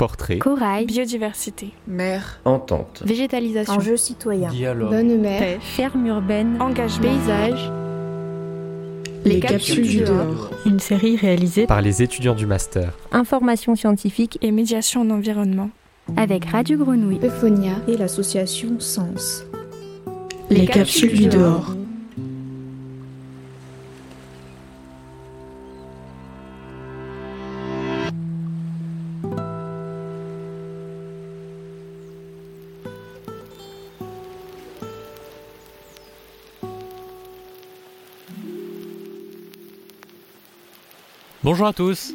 Portrait, corail, biodiversité, mer, entente, végétalisation, enjeux citoyens, dialogue, bonne mer, ferme urbaine, engagement, paysage. Les, les capsules, capsules du dehors. dehors. Une série réalisée par les étudiants du master. Information scientifique et médiation en environnement. Avec Radio Grenouille, Euphonia et l'association Sens. Les, les capsules, capsules, du dehors. Bonjour à tous.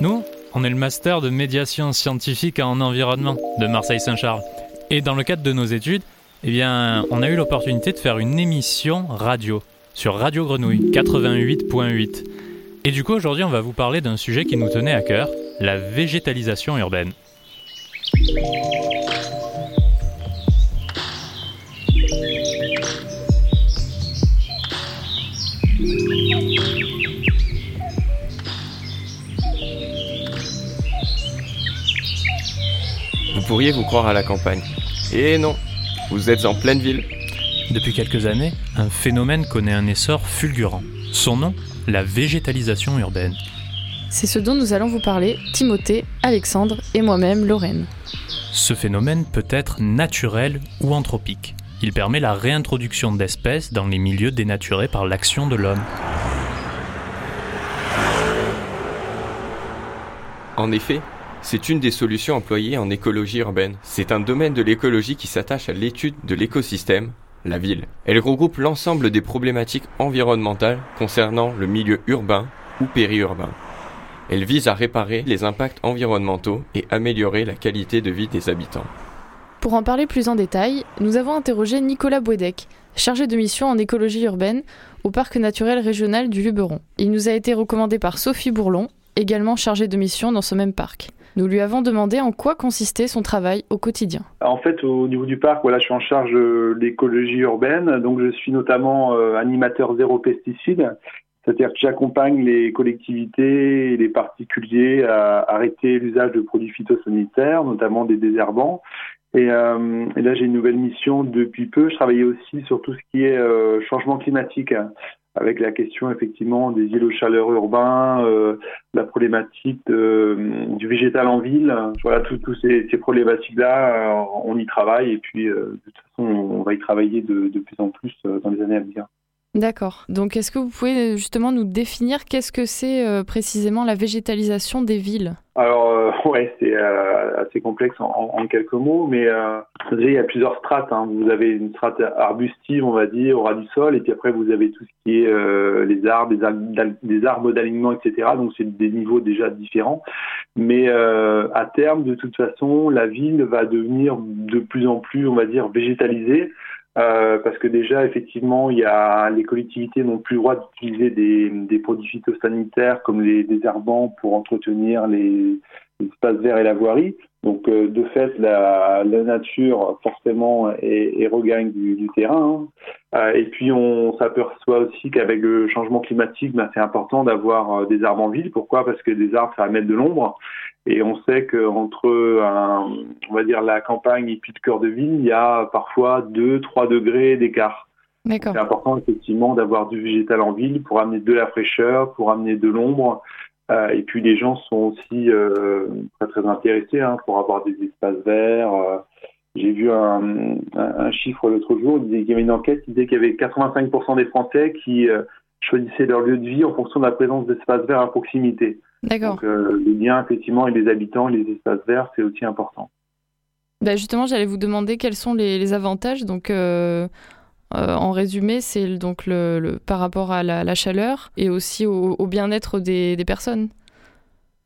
Nous, on est le master de médiation scientifique en environnement de Marseille-Saint-Charles. Et dans le cadre de nos études, eh bien, on a eu l'opportunité de faire une émission radio sur Radio Grenouille 88.8. Et du coup, aujourd'hui, on va vous parler d'un sujet qui nous tenait à cœur, la végétalisation urbaine. Pourriez vous croire à la campagne. Et non, vous êtes en pleine ville. Depuis quelques années, un phénomène connaît un essor fulgurant. Son nom, la végétalisation urbaine. C'est ce dont nous allons vous parler, Timothée, Alexandre et moi-même, Lorraine. Ce phénomène peut être naturel ou anthropique. Il permet la réintroduction d'espèces dans les milieux dénaturés par l'action de l'homme. En effet, c'est une des solutions employées en écologie urbaine. C'est un domaine de l'écologie qui s'attache à l'étude de l'écosystème, la ville. Elle regroupe l'ensemble des problématiques environnementales concernant le milieu urbain ou périurbain. Elle vise à réparer les impacts environnementaux et améliorer la qualité de vie des habitants. Pour en parler plus en détail, nous avons interrogé Nicolas Bouedec, chargé de mission en écologie urbaine au parc naturel régional du Luberon. Il nous a été recommandé par Sophie Bourlon, également chargée de mission dans ce même parc. Nous lui avons demandé en quoi consistait son travail au quotidien. En fait, au niveau du parc, voilà, je suis en charge de l'écologie urbaine, donc je suis notamment euh, animateur zéro pesticide. C'est-à-dire que j'accompagne les collectivités et les particuliers à arrêter l'usage de produits phytosanitaires, notamment des désherbants. Et, euh, là, j'ai une nouvelle mission depuis peu. Je travaillais aussi sur tout ce qui est euh, changement climatique avec la question effectivement des îlots chaleur urbains, euh, la problématique de, du végétal en ville. Voilà, toutes ces, ces problématiques-là, euh, on y travaille et puis euh, de toute façon, on va y travailler de, de plus en plus euh, dans les années à venir. D'accord. Donc, est-ce que vous pouvez justement nous définir qu'est-ce que c'est euh, précisément la végétalisation des villes? Alors, euh, ouais, c'est euh, assez complexe en, quelques mots, mais euh, il y a plusieurs strates. Hein. Vous avez une strate arbustive, on va dire, au ras du sol, et puis après, vous avez tout ce qui est euh, les arbres, des, des arbres d'alignement, etc. Donc, c'est des niveaux déjà différents. Mais euh, à terme, de toute façon, la ville va devenir de plus en plus, on va dire, végétalisée. Euh, parce que déjà, effectivement, il y a les collectivités n'ont plus le droit d'utiliser des, produits phytosanitaires comme les désherbants pour entretenir les espaces verts et la voirie. Donc, euh, de fait, la, la, nature forcément est, est regagne du, du terrain. Hein. Euh, et puis, on s'aperçoit aussi qu'avec le changement climatique, ben, c'est important d'avoir euh, des arbres en ville. Pourquoi? Parce que des arbres, ça va mettre de l'ombre. Et on sait qu'entre, on va dire, la campagne et puis le cœur de ville, il y a parfois 2-3 degrés d'écart. C'est important, effectivement, d'avoir du végétal en ville pour amener de la fraîcheur, pour amener de l'ombre. Euh, et puis, les gens sont aussi euh, très, très intéressés hein, pour avoir des espaces verts. Euh, J'ai vu un, chiffre l'autre jour, il, y avait une enquête qui disait qu'il y avait 85% des Français qui choisissaient leur lieu de vie en fonction de la présence d'espaces verts à proximité. D'accord. Donc, le lien, effectivement, et les habitants, les espaces verts, c'est aussi important. Bah justement, j'allais vous demander quels sont les, les avantages. Donc, euh, en résumé, c'est donc le, par rapport à la, chaleur et aussi au, bien-être des, personnes.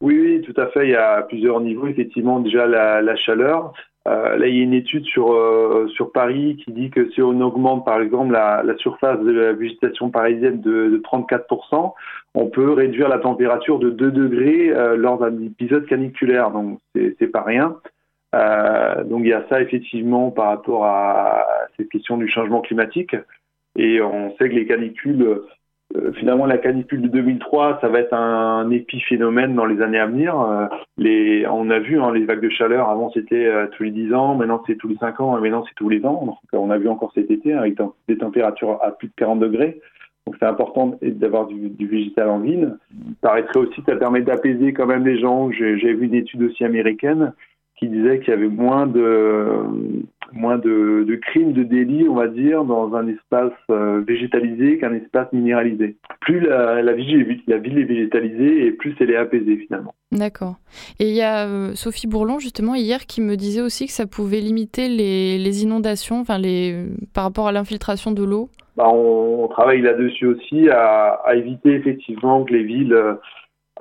Oui, oui, tout à fait. Il y a plusieurs niveaux. Effectivement, déjà la, chaleur. Euh, là, il y a une étude sur, euh, sur Paris qui dit que si on augmente, par exemple, la, surface de la végétation parisienne de, de 34%, on peut réduire la température de 2 degrés lors d'un épisode caniculaire. Donc, c'est pas rien. Euh, donc, il y a ça, effectivement, par rapport à cette question du changement climatique. Et on sait que les canicules euh, finalement, la canicule de 2003, ça va être un, épiphénomène dans les années à venir. Euh, on a vu hein, les vagues de chaleur, avant c'était tous les 10 ans, maintenant c'est tous les 5 ans, et maintenant c'est tous les ans. On a vu encore cet été avec des températures à plus de 40 degrés. Donc c'est important d'avoir du, végétal en ville. Il paraîtrait aussi ça permet d'apaiser quand même les gens. J'ai vu une étude aussi américaine qui disait qu'il y avait moins de moins de, de, crimes, de délits, on va dire, dans un espace euh, végétalisé qu'un espace minéralisé. Plus la, la, ville, la ville est végétalisée et plus elle est apaisée finalement. D'accord. Et il y a euh, Sophie Bourlon justement hier qui me disait aussi que ça pouvait limiter les, les inondations, enfin les par rapport à l'infiltration de l'eau. Bah, on, on, travaille là-dessus aussi à, à, éviter effectivement que les villes euh,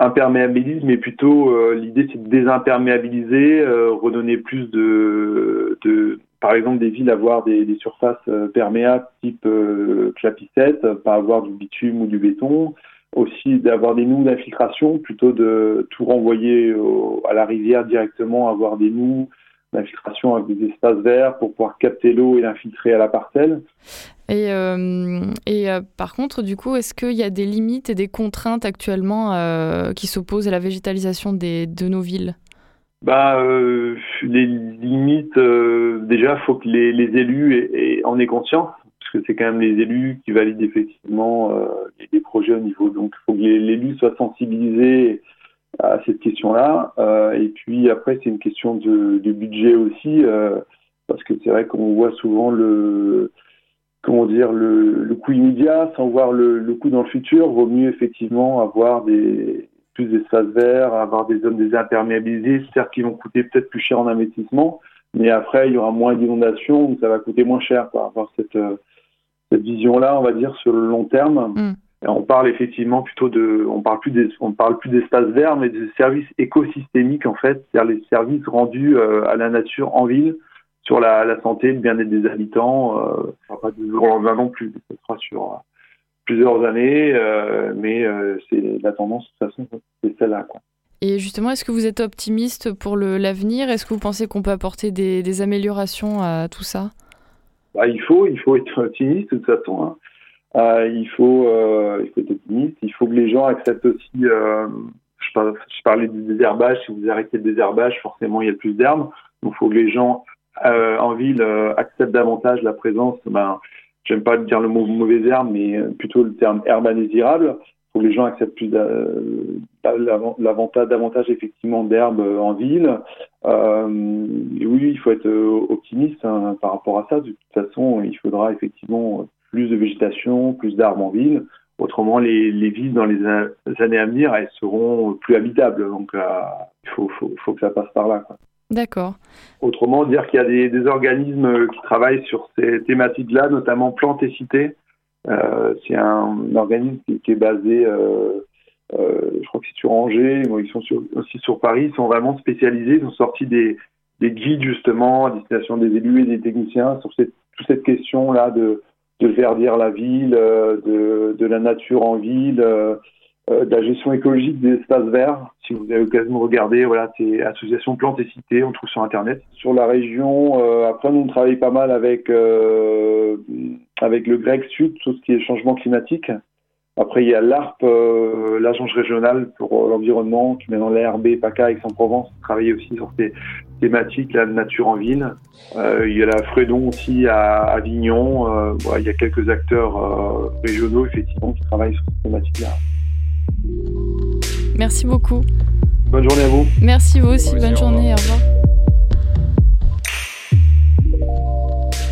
imperméabilisent, mais plutôt euh, l'idée c'est de désimperméabiliser, euh, redonner plus de, de, par exemple des villes avoir des, des surfaces euh, perméables type euh, clapissette, pas avoir du bitume ou du béton, aussi d'avoir des nous d'infiltration plutôt de tout renvoyer au, à la rivière directement, avoir des nous d'infiltration avec des espaces verts pour pouvoir capter l'eau et l'infiltrer à la parcelle. Et, euh, et euh, par contre, du coup, est-ce qu'il y a des limites et des contraintes actuellement euh, qui s'opposent à la végétalisation des, de nos villes? Bah, les limites, déjà, il faut que les, les élus aient, aient, en aient conscience, parce que c'est quand même les élus qui valident effectivement euh, les projets au niveau. Donc, il faut que l'élu soit sensibilisé à cette question-là. Euh, et puis après, c'est une question de, de budget aussi, euh, parce que c'est vrai qu'on voit souvent le comment dire le, le coût immédiat sans voir le, le coût dans le futur. Vaut mieux effectivement avoir des plus d'espaces verts, avoir des zones désimperméabilisées, certes qui vont coûter peut-être plus cher en investissement, mais après il y aura moins d'inondations, donc ça va coûter moins cher quoi, avoir cette, cette vision-là, on va dire, sur le long terme. Mm. On parle effectivement plutôt de, on parle plus des, on parle plus d'espaces verts, mais de services écosystémiques en fait, c'est-à-dire les services rendus euh, à la nature en ville sur la, la santé, le bien-être des habitants. Euh, sera pas du jour au lendemain non plus, ça sera sur plusieurs années, euh, mais euh, c'est la tendance de toute façon, c'est celle-là. Quoi. Et justement, est-ce que vous êtes optimiste pour l'avenir? Est-ce que vous pensez qu'on peut apporter des, des, améliorations à tout ça? Bah, Il faut, il faut être optimiste de toute façon. Hein. Euh, il faut, euh, il faut être optimiste. Il faut que les gens acceptent aussi. Euh, je, parlais, du désherbage. Si vous arrêtez le désherbage, forcément, il y a plus d'herbes. Donc, il faut que les gens en ville acceptent davantage la présence. Ben, j'aime pas dire le mot mauvaise herbe, mais plutôt le terme herbe indésirable. Il faut que les gens acceptent plus l'avantage, davantage effectivement d'herbe en ville. Euh, et oui, il faut être optimiste hein, par rapport à ça. De toute façon, il faudra effectivement plus de végétation, plus d'arbres en ville. Autrement, les, les, villes dans les années à venir, elles seront plus habitables. Donc, euh, il faut, faut, faut, que ça passe par là. D'accord. Autrement, dire qu'il y a des, des, organismes qui travaillent sur ces thématiques-là, notamment Plantes et Cités. Euh, c'est un, un, organisme qui, qui est basé, euh, je crois que c'est sur Angers, ils sont sur, aussi sur Paris, ils sont vraiment spécialisés, ils ont sorti des, des guides justement à destination des élus et des techniciens sur cette, toute cette question-là de de verdir la ville, de, de, la nature en ville, euh, de la gestion écologique des espaces verts. Si vous avez l'occasion de regarder, voilà, c'est Association Plantes et Cités, on trouve sur Internet. Sur la région, euh, après, nous, on travaille pas mal avec, euh, avec le GREC Sud, tout ce qui est changement climatique. Après, il y a l'ARP, euh, l'Agence régionale pour l'environnement, qui maintenant l'ARB, PACA, Aix-en-Provence, travaille aussi sur ces thématiques, la nature en ville. Euh, il y a la Fredon aussi à Avignon. Euh, voilà, il y a quelques acteurs euh, régionaux, effectivement, qui travaillent sur ces thématiques-là. Merci beaucoup. Bonne journée à vous. Merci vous aussi. Bonne journée. Au revoir.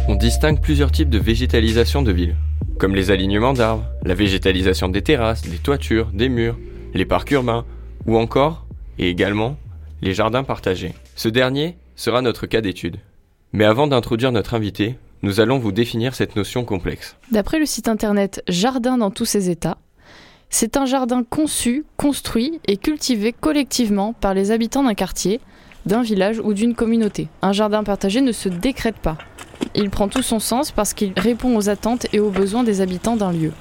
On distingue plusieurs types de végétalisation de villes comme les alignements d'arbres, la végétalisation des terrasses, des toitures, des murs, les parcs urbains, ou encore, et également, les jardins partagés. Ce dernier sera notre cas d'étude. Mais avant d'introduire notre invité, nous allons vous définir cette notion complexe. D'après le site internet Jardin dans tous ses états, c'est un jardin conçu, construit et cultivé collectivement par les habitants d'un quartier, d'un village ou d'une communauté. Un jardin partagé ne se décrète pas. Il prend tout son sens parce qu'il répond aux attentes et aux besoins des habitants d'un lieu.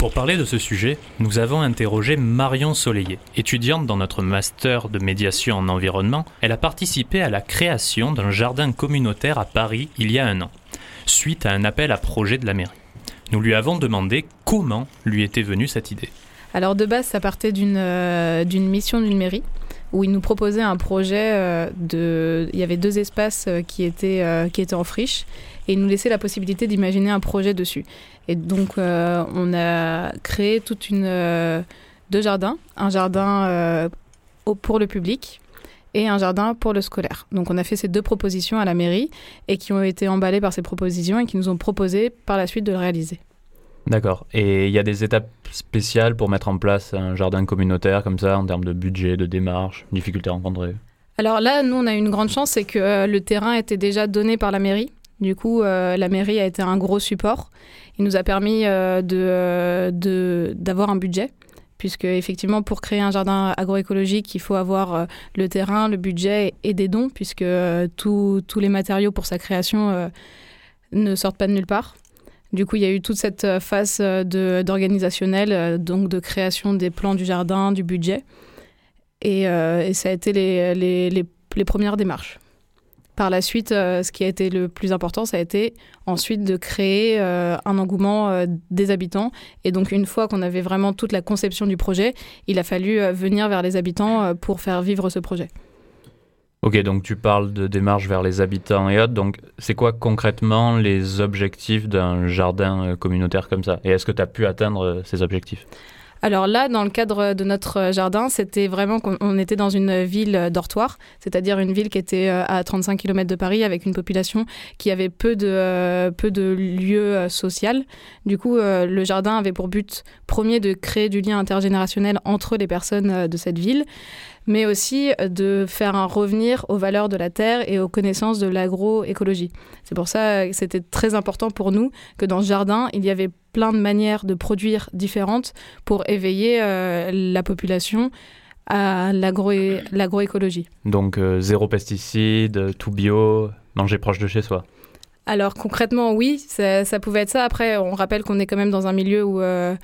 Pour parler de ce sujet, nous avons interrogé Marion Soleillet. Étudiante dans notre master de médiation en environnement, elle a participé à la création d'un jardin communautaire à Paris il y a un an, suite à un appel à projet de la mairie. Nous lui avons demandé comment lui était venue cette idée. Alors de base, ça partait d'une euh, mission d'une mairie où il nous proposait un projet euh, de... Il y avait deux espaces euh, qui, étaient, qui étaient en friche et il nous laissait la possibilité d'imaginer un projet dessus. Et donc on a créé toute une... deux jardins, un jardin pour le public et un jardin pour le scolaire. Donc on a fait ces deux propositions à la mairie et qui ont été emballées par ces propositions et qui nous ont proposé par la suite de le réaliser. D'accord. Et il y a des étapes spéciales pour mettre en place un jardin communautaire comme ça, en termes de budget, de démarche, difficultés rencontrées Alors là, nous, on a eu une grande chance, c'est que euh, le terrain était déjà donné par la mairie. Du coup, euh, la mairie a été un gros support. Il nous a permis euh, de, de- d'avoir un budget, puisque effectivement, pour créer un jardin agroécologique, il faut avoir euh, le terrain, le budget et des dons, puisque euh, tous les matériaux pour sa création euh, ne sortent pas de nulle part. Du coup, il y a eu toute cette phase d'organisationnel, donc de création des plans du jardin, du budget. Et, ça a été les, les, les premières démarches. Par la suite, euh, ce qui a été le plus important, ça a été ensuite de créer euh, un engouement euh, des habitants. Et donc, une fois qu'on avait vraiment toute la conception du projet, il a fallu venir vers les habitants pour faire vivre ce projet. Ok, donc tu parles de démarche vers les habitants et autres. Donc, c'est quoi concrètement les objectifs d'un jardin communautaire comme ça? Et est-ce que tu as pu atteindre ces objectifs? Alors là, dans le cadre de notre jardin, c'était vraiment qu'on on était dans une ville dortoir, c'est-à-dire une ville qui était euh, à 35 km de Paris avec une population qui avait peu de, euh, peu de lieux euh, sociaux. Du coup, euh, le jardin avait pour but premier de créer du lien intergénérationnel entre les personnes euh, de cette ville, mais aussi euh, de faire un revenir aux valeurs de la terre et aux connaissances de l'agroécologie. C'est pour ça que c'était très important pour nous que dans ce jardin, il y avait plein de manières de produire différentes pour éveiller euh, la population à l'agro- l'agroécologie. Donc, euh, zéro pesticide, euh, tout bio, manger proche de chez soi. Alors concrètement, oui, ça, ça pouvait être ça. Après, on rappelle qu'on est quand même dans un milieu où, euh,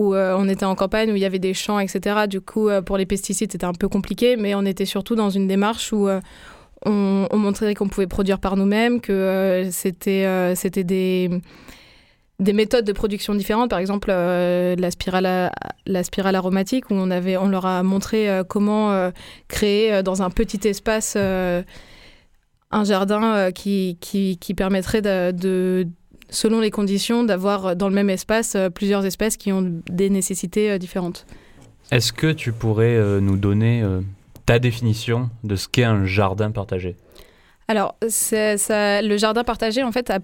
où euh, on était en campagne, où il y avait des champs, etc. Du coup, euh, pour les pesticides, c'était un peu compliqué, mais on était surtout dans une démarche où euh, on, on montrait qu'on pouvait produire par nous-mêmes, que c'était des, des méthodes de production différentes. Par exemple, la, spirale la spirale aromatique, où on, avait, on leur a montré comment créer dans un petit espace un jardin qui, qui, permettrait de- selon les conditions, d'avoir dans le même espace euh, plusieurs espèces qui ont des nécessités euh, différentes. Est-ce que tu pourrais euh, nous donner euh, ta définition de ce qu'est un jardin partagé? Alors, ça, le jardin partagé, en fait, a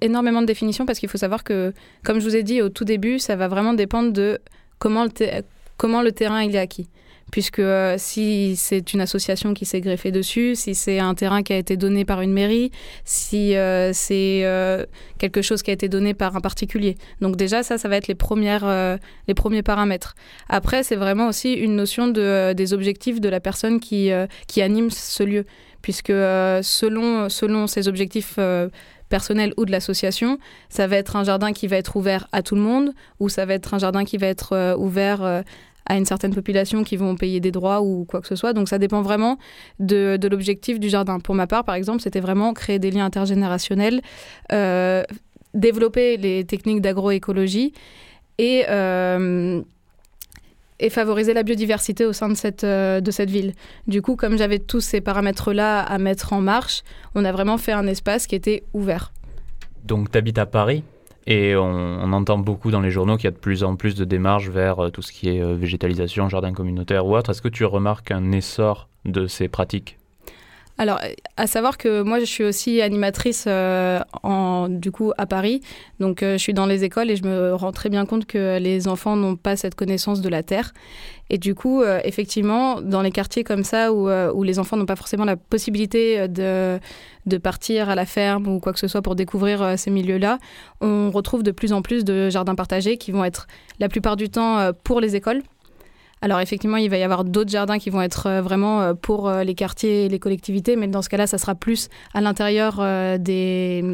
énormément de définitions parce qu'il faut savoir que, comme je vous ai dit au tout début, ça va vraiment dépendre de comment le, te- comment le terrain il est acquis. Puisque euh, si c'est une association qui s'est greffée dessus, si c'est un terrain qui a été donné par une mairie, si euh, c'est euh, quelque chose qui a été donné par un particulier. Donc déjà, ça, ça va être les, premières, les premiers paramètres. Après, c'est vraiment aussi une notion de, des objectifs de la personne qui, qui anime ce lieu. Puisque selon, selon ses objectifs personnels ou de l'association, ça va être un jardin qui va être ouvert à tout le monde, ou ça va être un jardin qui va être euh, ouvert euh, à une certaine population qui vont payer des droits ou quoi que ce soit. Donc ça dépend vraiment de, l'objectif du jardin. Pour ma part, par exemple, c'était vraiment créer des liens intergénérationnels, euh, développer les techniques d'agroécologie et, euh, et favoriser la biodiversité au sein de cette, euh, de cette ville. Du coup, comme j'avais tous ces paramètres-là à mettre en marche, on a vraiment fait un espace qui était ouvert. Donc, tu habites à Paris? Et on, entend beaucoup dans les journaux qu'il y a de plus en plus de démarches vers euh, tout ce qui est euh, végétalisation, jardin communautaire ou autre. Est-ce que tu remarques un essor de ces pratiques? Alors, à savoir que moi, je suis aussi animatrice euh, en, du coup à Paris. Donc, euh, je suis dans les écoles et je me rends très bien compte que les enfants n'ont pas cette connaissance de la terre. Et du coup, euh, effectivement, dans les quartiers comme ça où, euh, où les enfants n'ont pas forcément la possibilité de, de partir à la ferme ou quoi que ce soit pour découvrir euh, ces milieux-là, on retrouve de plus en plus de jardins partagés qui vont être la plupart du temps euh, pour les écoles Alors effectivement, il va y avoir d'autres jardins qui vont être euh, vraiment euh, pour euh, les quartiers et les collectivités, mais dans ce cas-là, ça sera plus à l'intérieur des,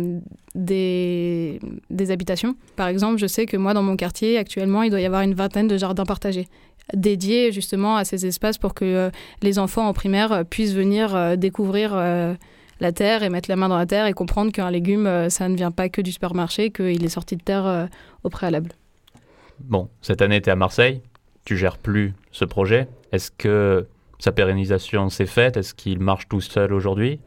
des, des habitations. Par exemple, je sais que moi, dans mon quartier, actuellement, il doit y avoir une vingtaine de jardins partagés dédiés justement à ces espaces pour que les enfants en primaire puissent venir découvrir la terre et mettre la main dans la terre et comprendre qu'un légume, ça ne vient pas que du supermarché, qu'il est sorti de terre au préalable. Bon, cette année, tu es à Marseille, tu gères plus ce projet. Est-ce que sa pérennisation s'est faite? Est-ce qu'il marche tout seul aujourd'hui?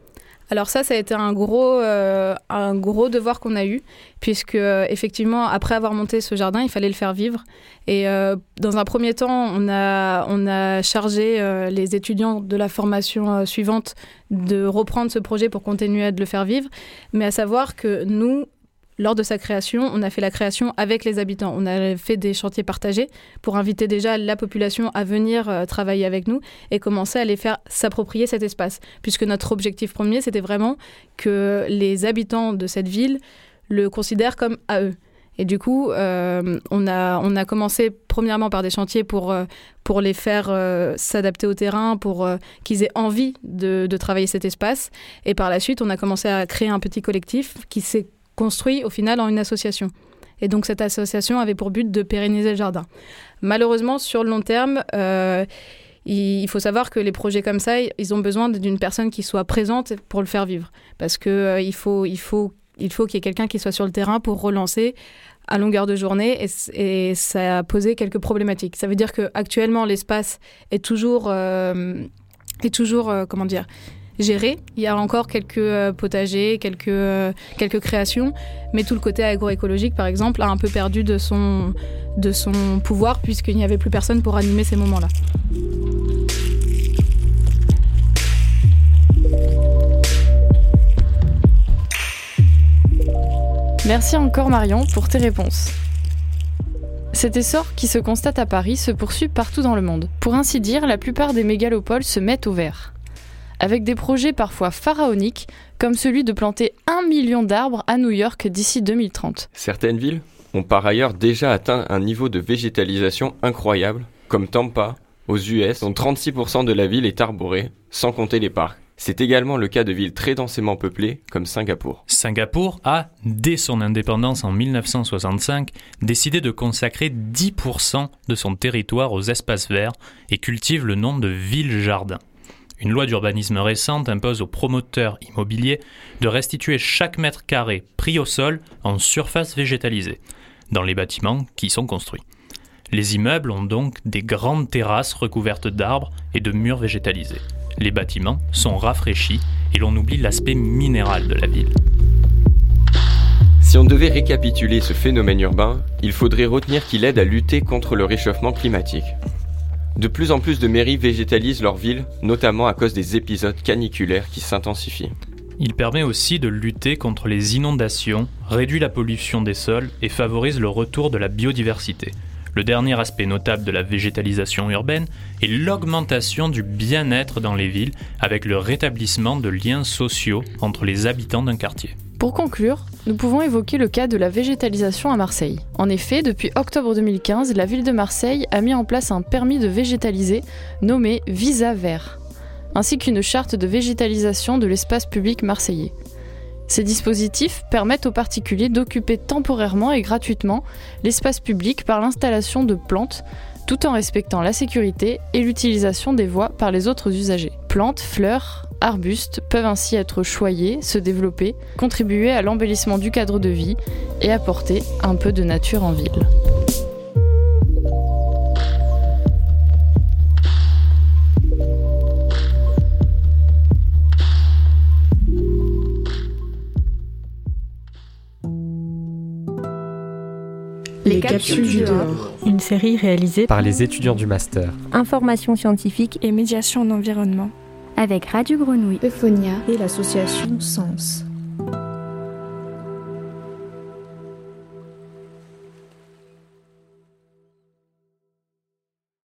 Alors ça, ça a été un gros, euh, un gros devoir qu'on a eu, puisque euh, effectivement, après avoir monté ce jardin, il fallait le faire vivre. Et euh, dans un premier temps, on a, on a chargé les étudiants de la formation suivante de reprendre ce projet pour continuer à le faire vivre. Mais à savoir que nous, lors de sa création, on a fait la création avec les habitants. On a fait des chantiers partagés pour inviter déjà la population à venir euh, travailler avec nous et commencer à les faire s'approprier cet espace. Puisque notre objectif premier, c'était vraiment que les habitants de cette ville le considèrent comme à eux. Et du coup, euh, on, a, on a commencé premièrement par des chantiers pour, euh, pour les faire s'adapter au terrain, pour qu'ils aient envie de, de travailler cet espace. Et par la suite, on a commencé à créer un petit collectif qui s'est construit au final en une association. Et donc cette association avait pour but de pérenniser le jardin. Malheureusement, sur le long terme, euh, il faut savoir que les projets comme ça, ils ont besoin d'une personne qui soit présente pour le faire vivre. Parce qu'il euh, il faut, faut, il faut qu'il y ait quelqu'un qui soit sur le terrain pour relancer à longueur de journée et, ça a posé quelques problématiques. Ça veut dire qu'actuellement, l'espace est toujours, euh, est toujours comment dire, géré. Il y a encore quelques euh, potagers, quelques, euh, quelques créations, mais tout le côté agroécologique, par exemple, a un peu perdu de son, de son pouvoir puisqu'il n'y avait plus personne pour animer ces moments-là. Merci encore Marion pour tes réponses. Cet essor qui se constate à Paris se poursuit partout dans le monde. Pour ainsi dire, la plupart des mégalopoles se mettent au vert. Avec des projets parfois pharaoniques, comme celui de planter un million d'arbres à New York d'ici 2030. Certaines villes ont par ailleurs déjà atteint un niveau de végétalisation incroyable, comme Tampa, aux US, dont 36% de la ville est arborée, sans compter les parcs. C'est également le cas de villes très densément peuplées, comme Singapour. Singapour a, dès son indépendance en 1965, décidé de consacrer 10% de son territoire aux espaces verts et cultive le nom de ville-jardin. Une loi d'urbanisme récente impose aux promoteurs immobiliers de restituer chaque mètre carré pris au sol en surface végétalisée, dans les bâtiments qui sont construits. Les immeubles ont donc des grandes terrasses recouvertes d'arbres et de murs végétalisés. Les bâtiments sont rafraîchis et l'on oublie l'aspect minéral de la ville. Si on devait récapituler ce phénomène urbain, il faudrait retenir qu'il aide à lutter contre le réchauffement climatique. De plus en plus de mairies végétalisent leurs villes, notamment à cause des épisodes caniculaires qui s'intensifient. Il permet aussi de lutter contre les inondations, réduit la pollution des sols et favorise le retour de la biodiversité. Le dernier aspect notable de la végétalisation urbaine est l'augmentation du bien-être dans les villes avec le rétablissement de liens sociaux entre les habitants d'un quartier. Pour conclure, nous pouvons évoquer le cas de la végétalisation à Marseille. En effet, depuis octobre 2015, la ville de Marseille a mis en place un permis de végétaliser nommé Visa Vert, ainsi qu'une charte de végétalisation de l'espace public marseillais. Ces dispositifs permettent aux particuliers d'occuper temporairement et gratuitement l'espace public par l'installation de plantes, tout en respectant la sécurité et l'utilisation des voies par les autres usagers. Plantes, fleurs, arbustes peuvent ainsi être choyés, se développer, contribuer à l'embellissement du cadre de vie et apporter un peu de nature en ville. Les capsules du dehors. Une série réalisée par les étudiants du master. Information scientifique et médiation en environnement. Avec Radio Grenouille, Euphonia et l'association Sens.